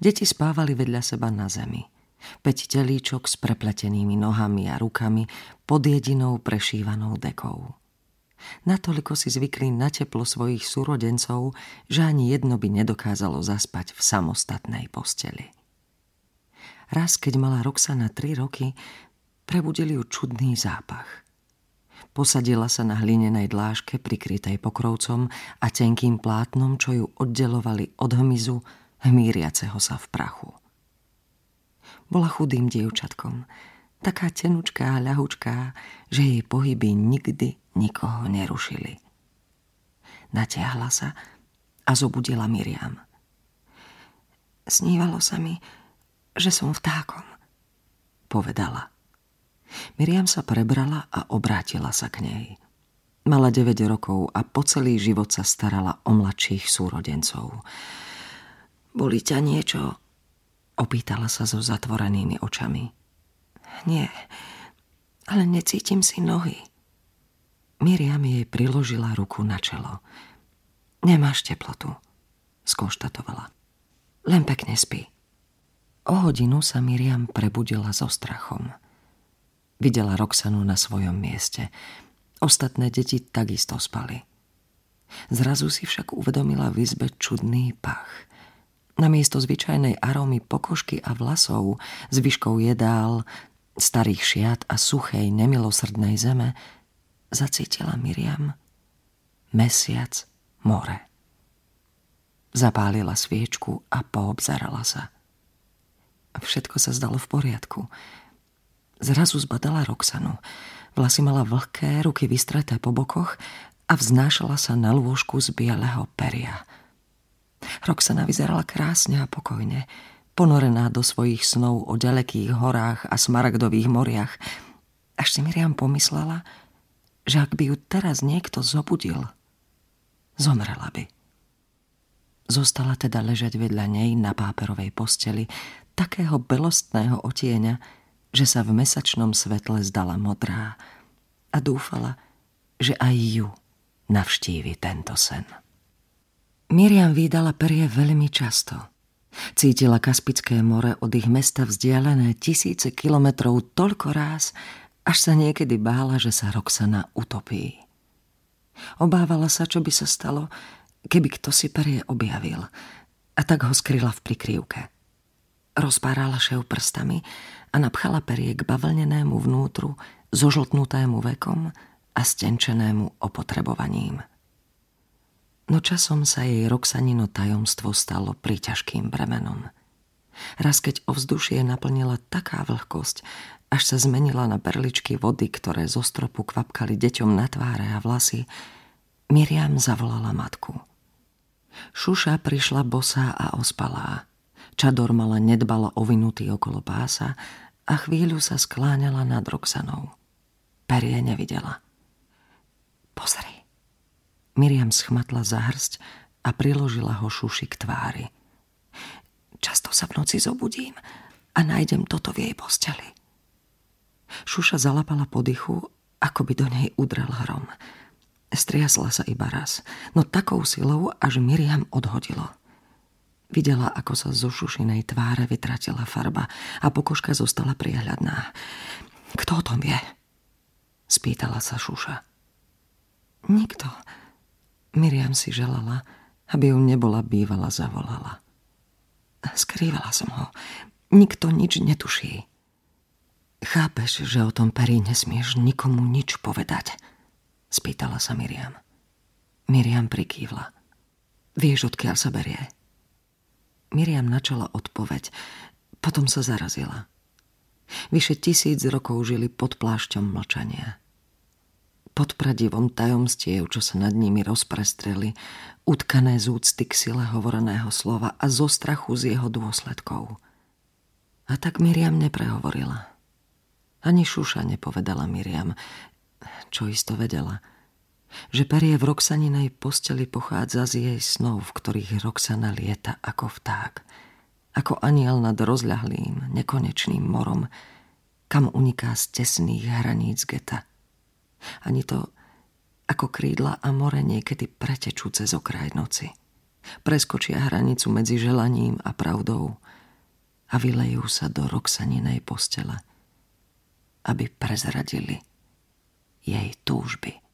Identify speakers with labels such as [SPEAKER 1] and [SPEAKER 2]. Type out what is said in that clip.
[SPEAKER 1] Deti spávali vedľa seba na zemi. Peť telíčok s prepletenými nohami a rukami pod jedinou prešívanou dekou. Natoliko si zvykli na teplo svojich súrodencov, že ani jedno by nedokázalo zaspať v samostatnej posteli. Raz, keď mala Roxana tri roky, prebudili ju čudný zápach. Posadila sa na hlinenej dláške prikrytej pokrovcom a tenkým plátnom, čo ju oddelovali od hmyzu, hmíriaceho sa v prachu. Bola chudým dievčatkom, taká tenučká a ľahučká, že jej pohyby nikdy nikoho nerušili. Natiahla sa a zobudila Miriam. Snívalo sa mi, že som vtákom, povedala. Miriam sa prebrala a obrátila sa k nej. Mala 9 rokov a po celý život sa starala o mladších súrodencov. Boli ťa niečo? Opýtala sa so zatvorenými očami. Nie, ale necítim si nohy. Miriam jej priložila ruku na čelo. Nemáš teplotu, skonštatovala. Len pekne spí. O hodinu sa Miriam prebudila so strachom. Videla Roxanu na svojom mieste. Ostatné deti takisto spali. Zrazu si však uvedomila v izbe čudný pach. Namiesto zvyčajnej arómy pokožky a vlasov, zvyškov jedál, starých šiat a suchej, nemilosrdnej zeme, zacítila Miriam mesiac more. Zapálila sviečku a poobzarala sa. Všetko sa zdalo v poriadku. Zrazu zbadala Roxanu. Vlasy mala vlhké, ruky vystreté po bokoch a vznášala sa na lôžku z bieleho peria. Roxana vyzerala krásne a pokojne, ponorená do svojich snov o ďalekých horách a smaragdových moriach. Až si Miriam pomyslela, že ak by ju teraz niekto zobudil, zomrela by. Zostala teda ležať vedľa nej na páperovej posteli takého belostného otieňa, že sa v mesačnom svetle zdala modrá a dúfala, že aj ju navštívi tento sen. Miriam vydala perie veľmi často. Cítila Kaspické more od ich mesta vzdialené tisíce kilometrov toľko ráz, až sa niekedy bála, že sa Roxana utopí. Obávala sa, čo by sa stalo, keby kto si perie objavil a tak ho skryla v prikryvke. Rozpárala šev prstami a napchala perie k bavlnenému vnútru, zožltnutému vekom a stenčenému opotrebovaním. No časom sa jej Roxanino tajomstvo stalo príťažkým bremenom. Raz keď ovzdušie naplnila taká vlhkosť, až sa zmenila na perličky vody, ktoré zo stropu kvapkali deťom na tváre a vlasy, Miriam zavolala matku. Šuša prišla bosá a ospalá. Čador mala nedbala ovinutý okolo pása a chvíľu sa skláňala nad Roxanou. Perie nevidela. Miriam schmatla za a priložila ho šuši k tvári. Často sa v noci zobudím a nájdem toto v jej posteli. Šuša zalapala po dychu, ako by do nej udrel hrom. Striasla sa iba raz, no takou silou, až Miriam odhodilo – Videla, ako sa zo šušinej tváre vytratila farba a pokožka zostala priehľadná. Kto o tom vie? Spýtala sa Šuša. Nikto. Miriam si želala, aby ju nebola bývala zavolala. Skrývala som ho. Nikto nič netuší. Chápeš, že o tom peri nesmieš nikomu nič povedať? Spýtala sa Miriam. Miriam prikývla. Vieš, odkiaľ sa berie? Miriam načala odpoveď, potom sa zarazila. Vyše tisíc rokov žili pod plášťom mlčania. Pod pradivom tajomstiev, čo sa nad nimi rozprestreli, utkané z úcty k sile hovoreného slova a zo strachu z jeho dôsledkov. A tak Miriam neprehovorila. Ani Šuša nepovedala Miriam, čo isto vedela – že perie v Roxaninej posteli pochádza z jej snov, v ktorých Roxana lieta ako vták, ako aniel nad rozľahlým, nekonečným morom, kam uniká z tesných hraníc geta. Ani to, ako krídla a more niekedy pretečú cez okraj noci. Preskočia hranicu medzi želaním a pravdou – a vylejú sa do Roxaninej postele, aby prezradili jej túžby.